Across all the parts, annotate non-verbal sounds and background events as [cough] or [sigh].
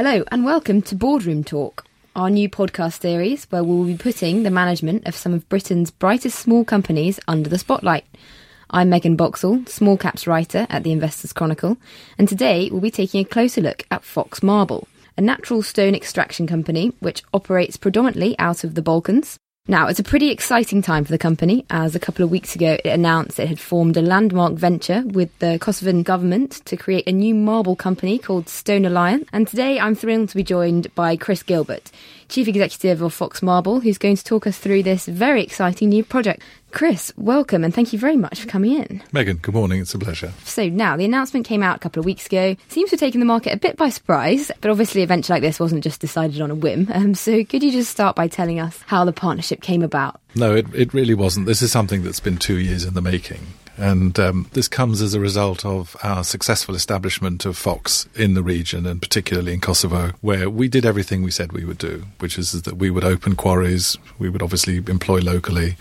Hello, and welcome to Boardroom Talk, our new podcast series where we'll be putting the management of some of Britain's brightest small companies under the spotlight. I'm Megan Boxall, small caps writer at the Investors Chronicle, and today we'll be taking a closer look at Fox Marble, a natural stone extraction company which operates predominantly out of the Balkans. Now, it's a pretty exciting time for the company, as a couple of weeks ago it announced it had formed a landmark venture with the Kosovan government to create a new marble company called Stone Alliance. And today I'm thrilled to be joined by Chris Gilbert, Chief Executive of Fox Marble, who's going to talk us through this very exciting new project. Chris, welcome and thank you very much for coming in. Megan, good morning. It's a pleasure. So now the announcement came out a couple of weeks ago. Seems to have taken the market a bit by surprise, but obviously a venture like this wasn't just decided on a whim. [laughs] Um, so could you just start by telling us how the partnership came about? No, it, it really wasn't. This is something that's been two years in the making. And um, this comes as a result of our successful establishment of Fox in the region and particularly in Kosovo, where we did everything we said we would do, which is that we would open quarries, we would obviously employ locally,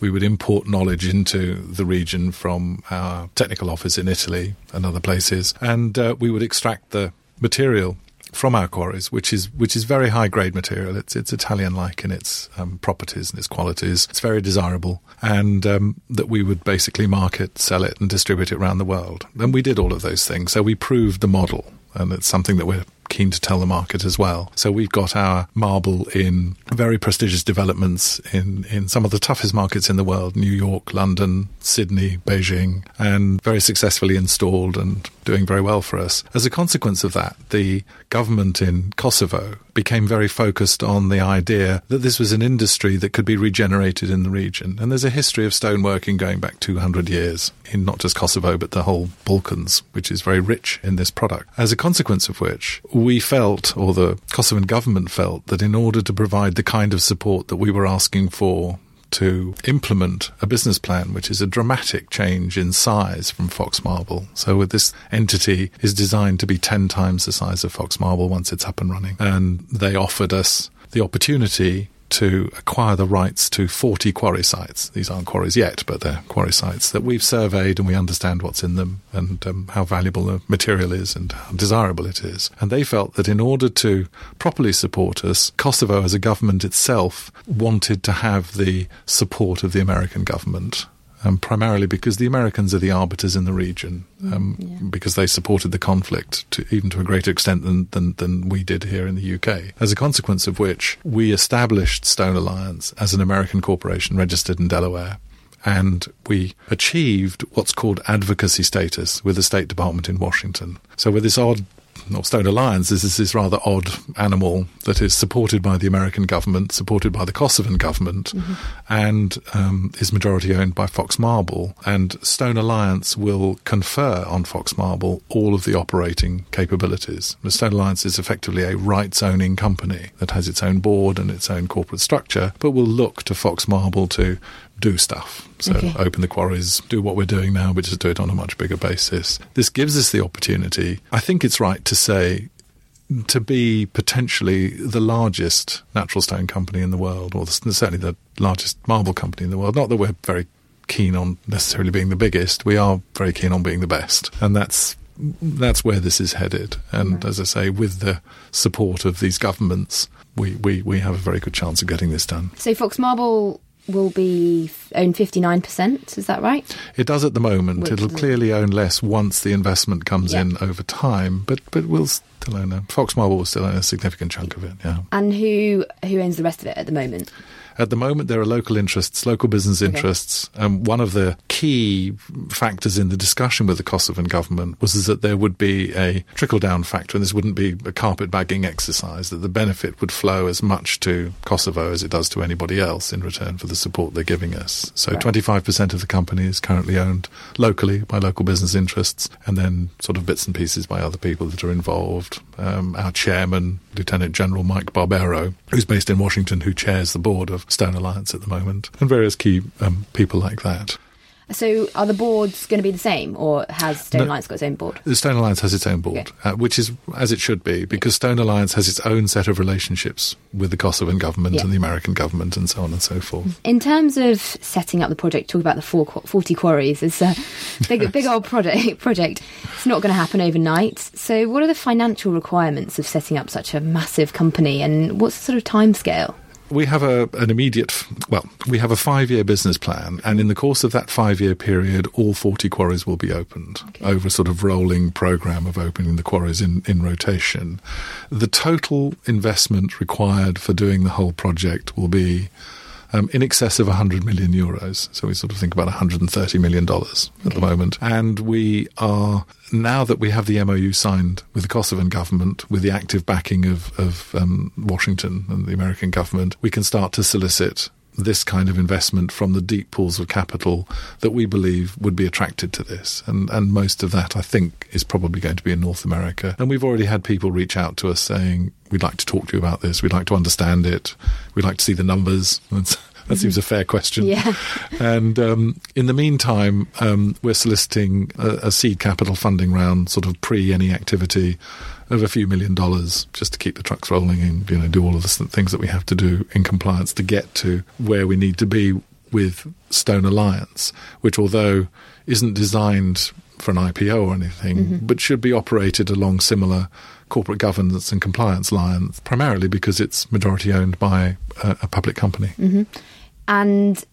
we would import knowledge into the region from our technical office in Italy and other places, and uh, we would extract the material from our quarries, which is which is very high grade material. It's it's Italian like in its um, properties and its qualities. It's very desirable, and um, that we would basically market, sell it, and distribute it around the world. And we did all of those things. So we proved the model, and it's something that we're keen to tell the market as well. So we've got our marble in very prestigious developments in, in some of the toughest markets in the world New York, London, Sydney, Beijing, and very successfully installed and doing very well for us. As a consequence of that, the government in Kosovo became very focused on the idea that this was an industry that could be regenerated in the region. And there's a history of stoneworking going back 200 years in not just Kosovo, but the whole Balkans, which is very rich in this product. As a consequence of which, we felt, or the Kosovan government felt, that in order to provide the kind of support that we were asking for to implement a business plan, which is a dramatic change in size from Fox Marble. So this entity is designed to be 10 times the size of Fox Marble once it's up and running. And they offered us the opportunity to acquire the rights to 40 quarry sites. These aren't quarries yet, but they're quarry sites that we've surveyed and we understand what's in them and um, how valuable the material is and how desirable it is. And they felt that in order to properly support us, Kosovo as a government itself wanted to have the support of the American government um, primarily because the Americans are the arbiters in the region, mm, um, yeah. because they supported the conflict to, even to a greater extent than, than, than we did here in the UK. As a consequence of which, we established Stone Alliance as an American corporation registered in Delaware. And we achieved what's called advocacy status with the State Department in Washington. So, with this odd or Stone Alliance is this rather odd animal that is supported by the American government, supported by the Kosovan government, mm-hmm. and um, is majority owned by Fox Marble. And Stone Alliance will confer on Fox Marble all of the operating capabilities. The Stone Alliance is effectively a rights owning company that has its own board and its own corporate structure, but will look to Fox Marble to do stuff. So okay. open the quarries, do what we're doing now, but just do it on a much bigger basis. This gives us the opportunity. I think it's right to say to be potentially the largest natural stone company in the world, or certainly the largest marble company in the world. Not that we're very keen on necessarily being the biggest. We are very keen on being the best, and that's that's where this is headed. And right. as I say, with the support of these governments, we, we, we have a very good chance of getting this done. So Fox Marble will be own 59%, is that right? It does at the moment. Which It'll clearly own less once the investment comes in over time, but but we'll still own a Fox Marble will still own a significant chunk of it, yeah. And who who owns the rest of it at the moment? At the moment, there are local interests, local business interests. Okay. Um, one of the key factors in the discussion with the Kosovan government was that there would be a trickle down factor, and this wouldn't be a carpet bagging exercise, that the benefit would flow as much to Kosovo as it does to anybody else in return for the support they're giving us. So right. 25% of the company is currently owned locally by local business interests, and then sort of bits and pieces by other people that are involved. Um, our chairman, Lieutenant General Mike Barbero, who's based in Washington, who chairs the board of Stone Alliance at the moment, and various key um, people like that. So are the boards going to be the same, or has Stone No. Alliance got its own board? The Stone Alliance has its own board, Okay. uh, which is as it should be, because Stone Alliance has its own set of relationships with the Kosovan government Yeah. and the American government and so on and so forth. In terms of setting up the project, talk about the four, 40 quarries. It's a big, [laughs] big old project. [laughs] Project. It's not going to happen overnight. So, what are the financial requirements of setting up such a massive company, and what's the sort of timescale? We have a, an immediate, well, we have a five year business plan, and in the course of that five year period, all 40 quarries will be opened Okay. over a sort of rolling program of opening the quarries in, in rotation. The total investment required for doing the whole project will be um, in excess of 100 million euros. So we sort of think about 130 million dollars at the moment. And we are now that we have the MOU signed with the Kosovan government, with the active backing of, of um, Washington and the American government, we can start to solicit this kind of investment from the deep pools of capital that we believe would be attracted to this. And, and most of that, I think, is probably going to be in North America. And we've already had people reach out to us saying, we'd like to talk to you about this. We'd like to understand it. We'd like to see the numbers. That's, [laughs] that seems a fair question. Yeah. And um, in the meantime, um, we're soliciting a, a seed capital funding round, sort of pre any activity, of a few million dollars, just to keep the trucks rolling and you know do all of the things that we have to do in compliance to get to where we need to be with Stone Alliance, which although isn't designed for an IPO or anything, but should be operated along similar corporate governance and compliance lines, primarily because it's majority owned by a, a public company. And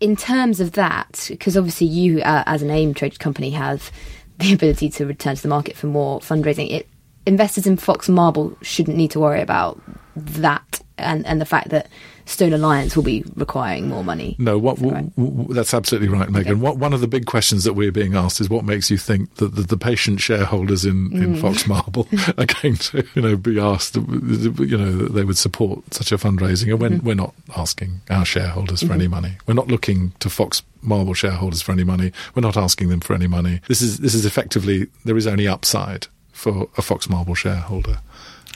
in terms of that, because obviously you, uh, as an AIM traded company, have the ability to return to the market for more fundraising. It, investors in Fox Marble shouldn't need to worry about that and, and the fact that Stone Alliance will be requiring more money. No, what, Is that right? w- w- that's absolutely right, Megan. Okay. What, one of the big questions that we're being asked is what makes you think that the, the patient shareholders in, in Mm. Fox Marble [laughs] [laughs] are going to, you know, be asked, you know, that they would support such a fundraising, and when Mm-hmm. we're not asking our shareholders for any money, we're not looking to Fox Marble shareholders for any money. We're not asking them for any money. This is this is effectively there is only upside for a Fox Marble shareholder,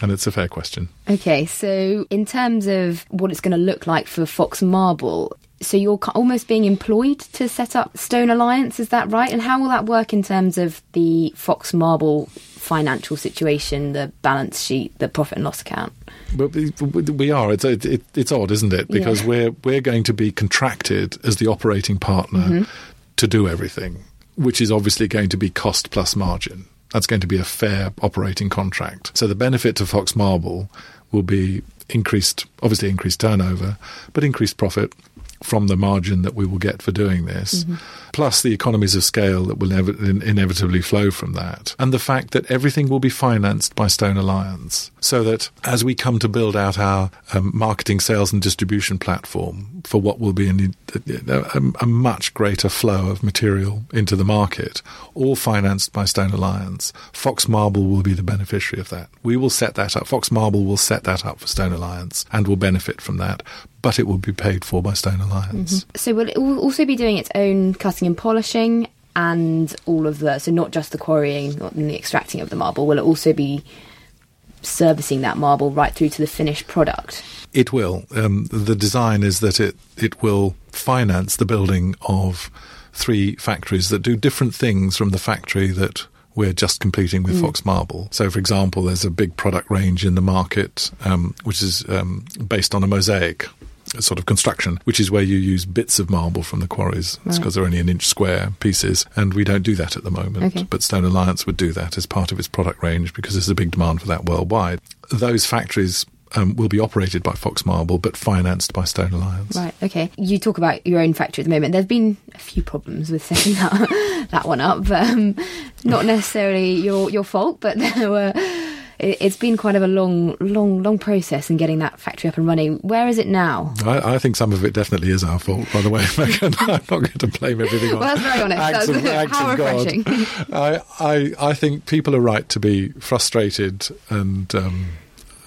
and it's a fair question. Okay, so in terms of what it's going to look like for Fox Marble, so you're almost being employed to set up Stone Alliance, is that right? And how will that work in terms of the Fox Marble financial situation, the balance sheet, the profit and loss account? But we, are. It's it, it, it's odd, isn't it? Because Yeah. we're we're going to be contracted as the operating partner Mm-hmm. to do everything, which is obviously going to be cost plus margin. That's going to be a fair operating contract. So the benefit to Fox Marble will be increased, obviously increased turnover, but increased profit from the margin that we will get for doing this, mm-hmm. Plus the economies of scale that will inevi- inevitably flow from that, and the fact that everything will be financed by Stone Alliance, so that as we come to build out our um, marketing, sales, and distribution platform for what will be a, a, much greater flow of material into the market, all financed by Stone Alliance, Fox Marble will be the beneficiary of that. We will set that up. Fox Marble will set that up for Stone Alliance and will benefit from that, but it will be paid for by Stone Alliance. So will it also be doing its own cutting and polishing and all of the, so not just the quarrying and the extracting of the marble, will it also be servicing that marble right through to the finished product? It will. Um, the design is that it it will finance the building of three factories that do different things from the factory that we're just completing with Fox Marble. So, for example, there's a big product range in the market um, which is um, based on a mosaic sort of construction, which is where you use bits of marble from the quarries. It's because they're only an inch square pieces, and we don't do that at the moment. Okay. But Stone Alliance would do that as part of its product range because there's a big demand for that worldwide. Those factories um, will be operated by Fox Marble, but financed by Stone Alliance. Right. Okay. You talk about your own factory at the moment. There's been a few problems with [laughs] setting that that one up. Um, not necessarily your your fault, but there were. It, it's been quite of a long, long, long process in getting that factory up and running. Where is it now? I, I think some of it definitely is our fault, by the way, Megan. [laughs] I'm not going to blame everything on Well, that's very honest. acts That's of, acts [laughs] how of God. I, I, I think people are right to be frustrated and um,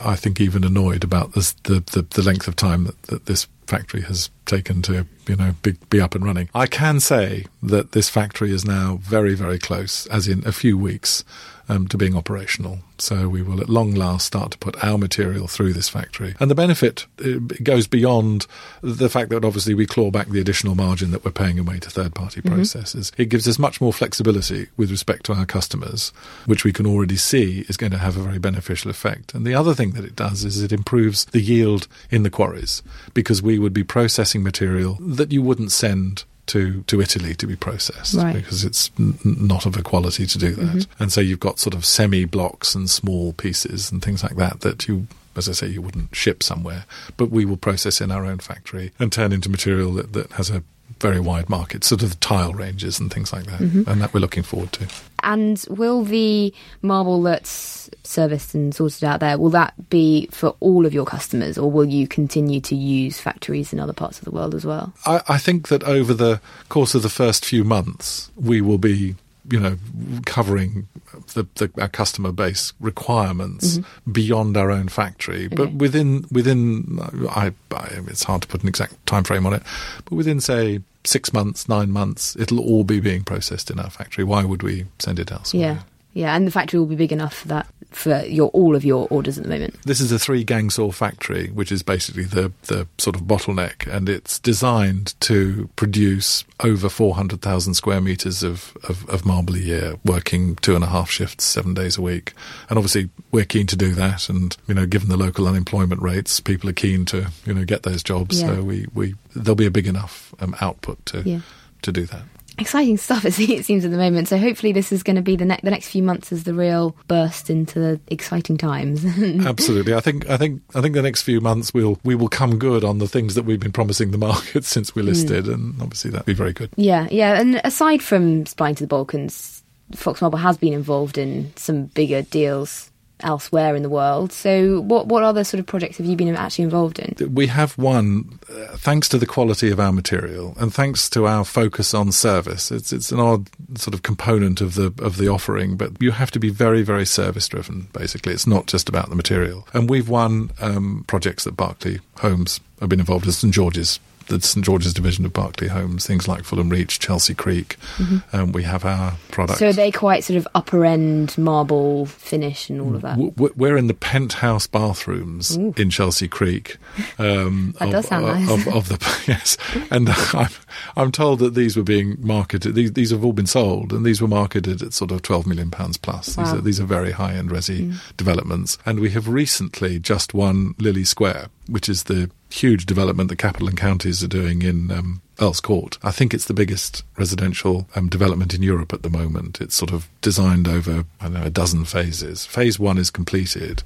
I think even annoyed about this, the, the, the length of time that, that this factory has taken to you know be, be up and running. I can say that this factory is now very very close, as in a few weeks, um, to being operational. So we will at long last start to put our material through this factory. And the benefit uh, goes beyond the fact that obviously we claw back the additional margin that we're paying away to third party mm-hmm. processors. It gives us much more flexibility with respect to our customers, which we can already see is going to have a very beneficial effect. And the other thing that it does is it improves the yield in the quarries because we would be processing material that you wouldn't send to, to Italy to be processed right. because it's n- not of a quality to do that. Mm-hmm. And so you've got sort of semi blocks and small pieces and things like that that you as I say, you wouldn't ship somewhere, but we will process in our own factory and turn into material that, that has a very wide market, sort of the tile ranges and things like that, mm-hmm. and that we're looking forward to. And will the marble that's serviced and sorted out there, will that be for all of your customers, or will you continue to use factories in other parts of the world as well? I, I think that over the course of the first few months, we will be you know, covering the, the, our customer base requirements mm-hmm. beyond our own factory. Okay. But within within, I, I, it's hard to put an exact time frame on it. But within, say, six months, nine months, it'll all be being processed in our factory. Why would we send it elsewhere? Yeah. Yeah, and the factory will be big enough for that for your all of your orders at the moment. This is a three gang saw factory, which is basically the the sort of bottleneck, and it's designed to produce over four hundred thousand square meters of, of, of marble a year, working two and a half shifts, seven days a week. And obviously, we're keen to do that. And you know, given the local unemployment rates, people are keen to you know get those jobs. Yeah. So we, we there'll be a big enough um, output to yeah. to do that exciting stuff [laughs] as it seems at the moment. So hopefully this is going to be the next the next few months is the real burst into the exciting times. [laughs] Absolutely, I think I think I think the next few months we'll we will come good on the things that we've been promising the [laughs] market since we listed, mm. and obviously that'd be very good. Yeah, yeah, and aside from supplying to the Balkans, Fox Marble has been involved in some bigger deals elsewhere in the world. So, what what other sort of projects have you been actually involved in? We have one, uh, thanks to the quality of our material and thanks to our focus on service. It's it's an odd sort of component of the of the offering, but you have to be very very service driven. Basically, it's not just about the material. And we've won um, projects that Berkeley Homes have been involved with St George's the St George's division of Berkeley Homes, things like Fulham Reach, Chelsea Creek. Mm-hmm. Um, we have our products. So are they quite sort of upper end marble finish and all of that? We're in the penthouse bathrooms Ooh. in Chelsea Creek. Um, that of, does sound uh, nice. Of, of, the [laughs] yes, and [laughs] I'm, I'm told that these were being marketed. These, these have all been sold, and these were marketed at sort of twelve million pounds plus. Wow. These are these are very high end resi mm. developments, and we have recently just won Lillie Square, which is the huge development that Capital and Counties are doing in um, Earl's Court. I think it's the biggest residential um, development in Europe at the moment. It's sort of designed over, I don't know, a dozen phases. Phase one is completed.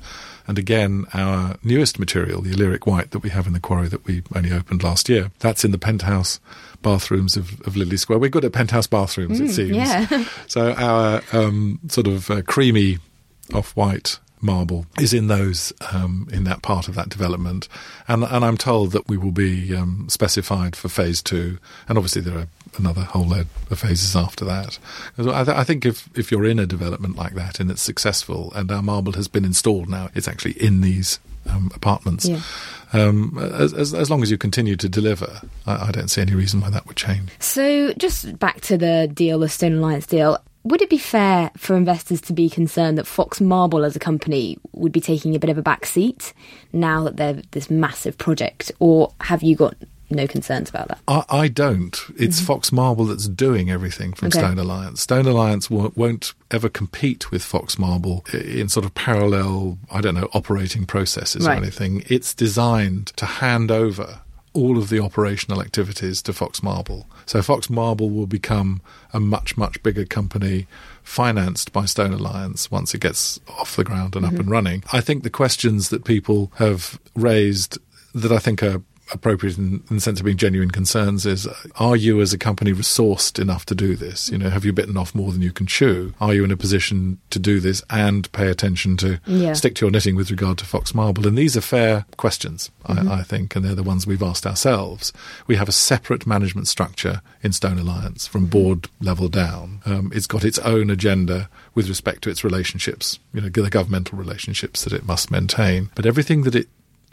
And again, our newest material, the Illyric White that we have in the quarry that we only opened last year, that's in the penthouse bathrooms of, of Lillie Square. We're good at penthouse bathrooms, mm, it seems. Yeah. [laughs] so our um, sort of uh, creamy off white marble is in those um, in that part of that development, and and I'm told that we will be um, specified for phase two, and obviously there are another whole load of phases after that. I, th- I, think if if you're in a development like that and it's successful, and our marble has been installed now, it's actually in these um, apartments. Yeah. Um, as, as, as, long as you continue to deliver, I, I, don't see any reason why that would change. So, just back to the deal, the Stone Alliance deal would it be fair for investors to be concerned that Fox Marble as a company would be taking a bit of a back seat now that they're this massive project, or have you got no concerns about that? I, I don't. It's mm-hmm. Fox Marble that's doing everything from okay. Stone Alliance. Stone Alliance w- won't ever compete with Fox Marble in sort of parallel, I don't know, operating processes right. or anything. It's designed to hand over all of the operational activities to Fox Marble. So Fox Marble will become a much, much bigger company financed by Stone Alliance once it gets off the ground and mm-hmm. up and running. I think the questions that people have raised that I think are appropriate in, in, the sense of being genuine concerns is are you as a company resourced enough to do this? You know, have you bitten off more than you can chew? Are you in a position to do this and pay attention to yeah. stick to your knitting with regard to Fox Marble? And these are fair questions, mm-hmm. I, I, think, and they're the ones we've asked ourselves. We have a separate management structure in Stone Alliance from mm-hmm. board level down. Um, it's got its own agenda with respect to its relationships, you know, the governmental relationships that it must maintain. But everything that it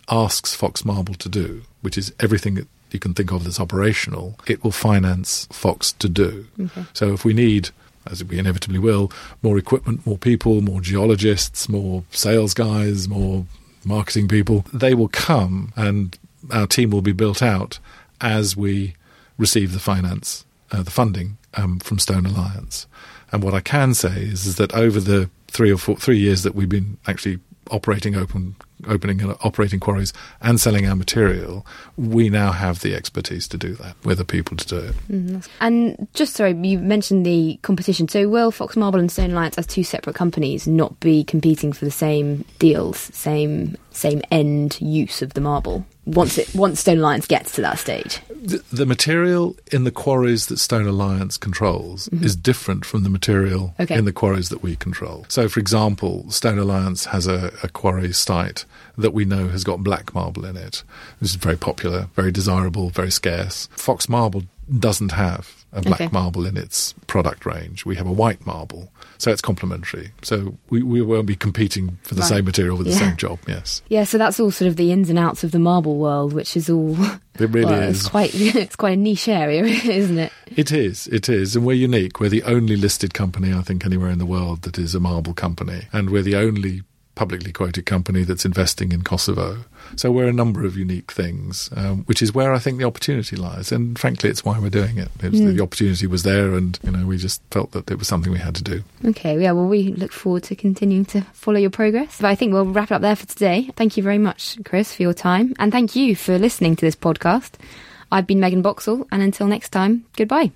asks Fox Marble to do, which is everything you can think of that's operational, it will finance Fox to do. Okay. So if we need, as we inevitably will, more equipment, more people, more geologists, more sales guys, more marketing people, they will come and our team will be built out as we receive the finance, uh, the funding um, from Stone Alliance. And what I can say is, is that over the three or four, three years that we've been actually operating open, opening and operating quarries and selling our material, we now have the expertise to do that. We're the people to do it. Mm, and just sorry, you mentioned the competition. So will Fox Marble and Stone Alliance, as two separate companies, not be competing for the same deals, same same end use of the marble? Once it once Stone Alliance gets to that stage, the, the material in the quarries that Stone Alliance controls mm-hmm. is different from the material okay. in the quarries that we control. So, for example, Stone Alliance has a, a quarry site that we know has got black marble in it. This is very popular, very desirable, very scarce. Fox Marble doesn't have a black okay. marble in its product range. We have a white marble, so it's complementary. So we, we won't be competing for the right. same material with yeah. the same job. Yes. Yeah. So that's all sort of the ins and outs of the marble world, which is all. [laughs] It really well, is. It's quite. [laughs] It's quite a niche area, [laughs] isn't it? It is. It is, and we're unique. We're the only listed company, I think, anywhere in the world that is a marble company, and we're the only publicly quoted company that's investing in Kosovo. So we're a number of unique things, um, which is where I think the opportunity lies. And frankly, it's why we're doing it. it mm. The opportunity was there, and you know we just felt that it was something we had to do. Okay, yeah. Well, we look forward to continuing to follow your progress. But I think we'll wrap it up there for today. Thank you very much, Chris, for your time, and thank you for listening to this podcast. I've been Megan Boxall, and until next time, goodbye.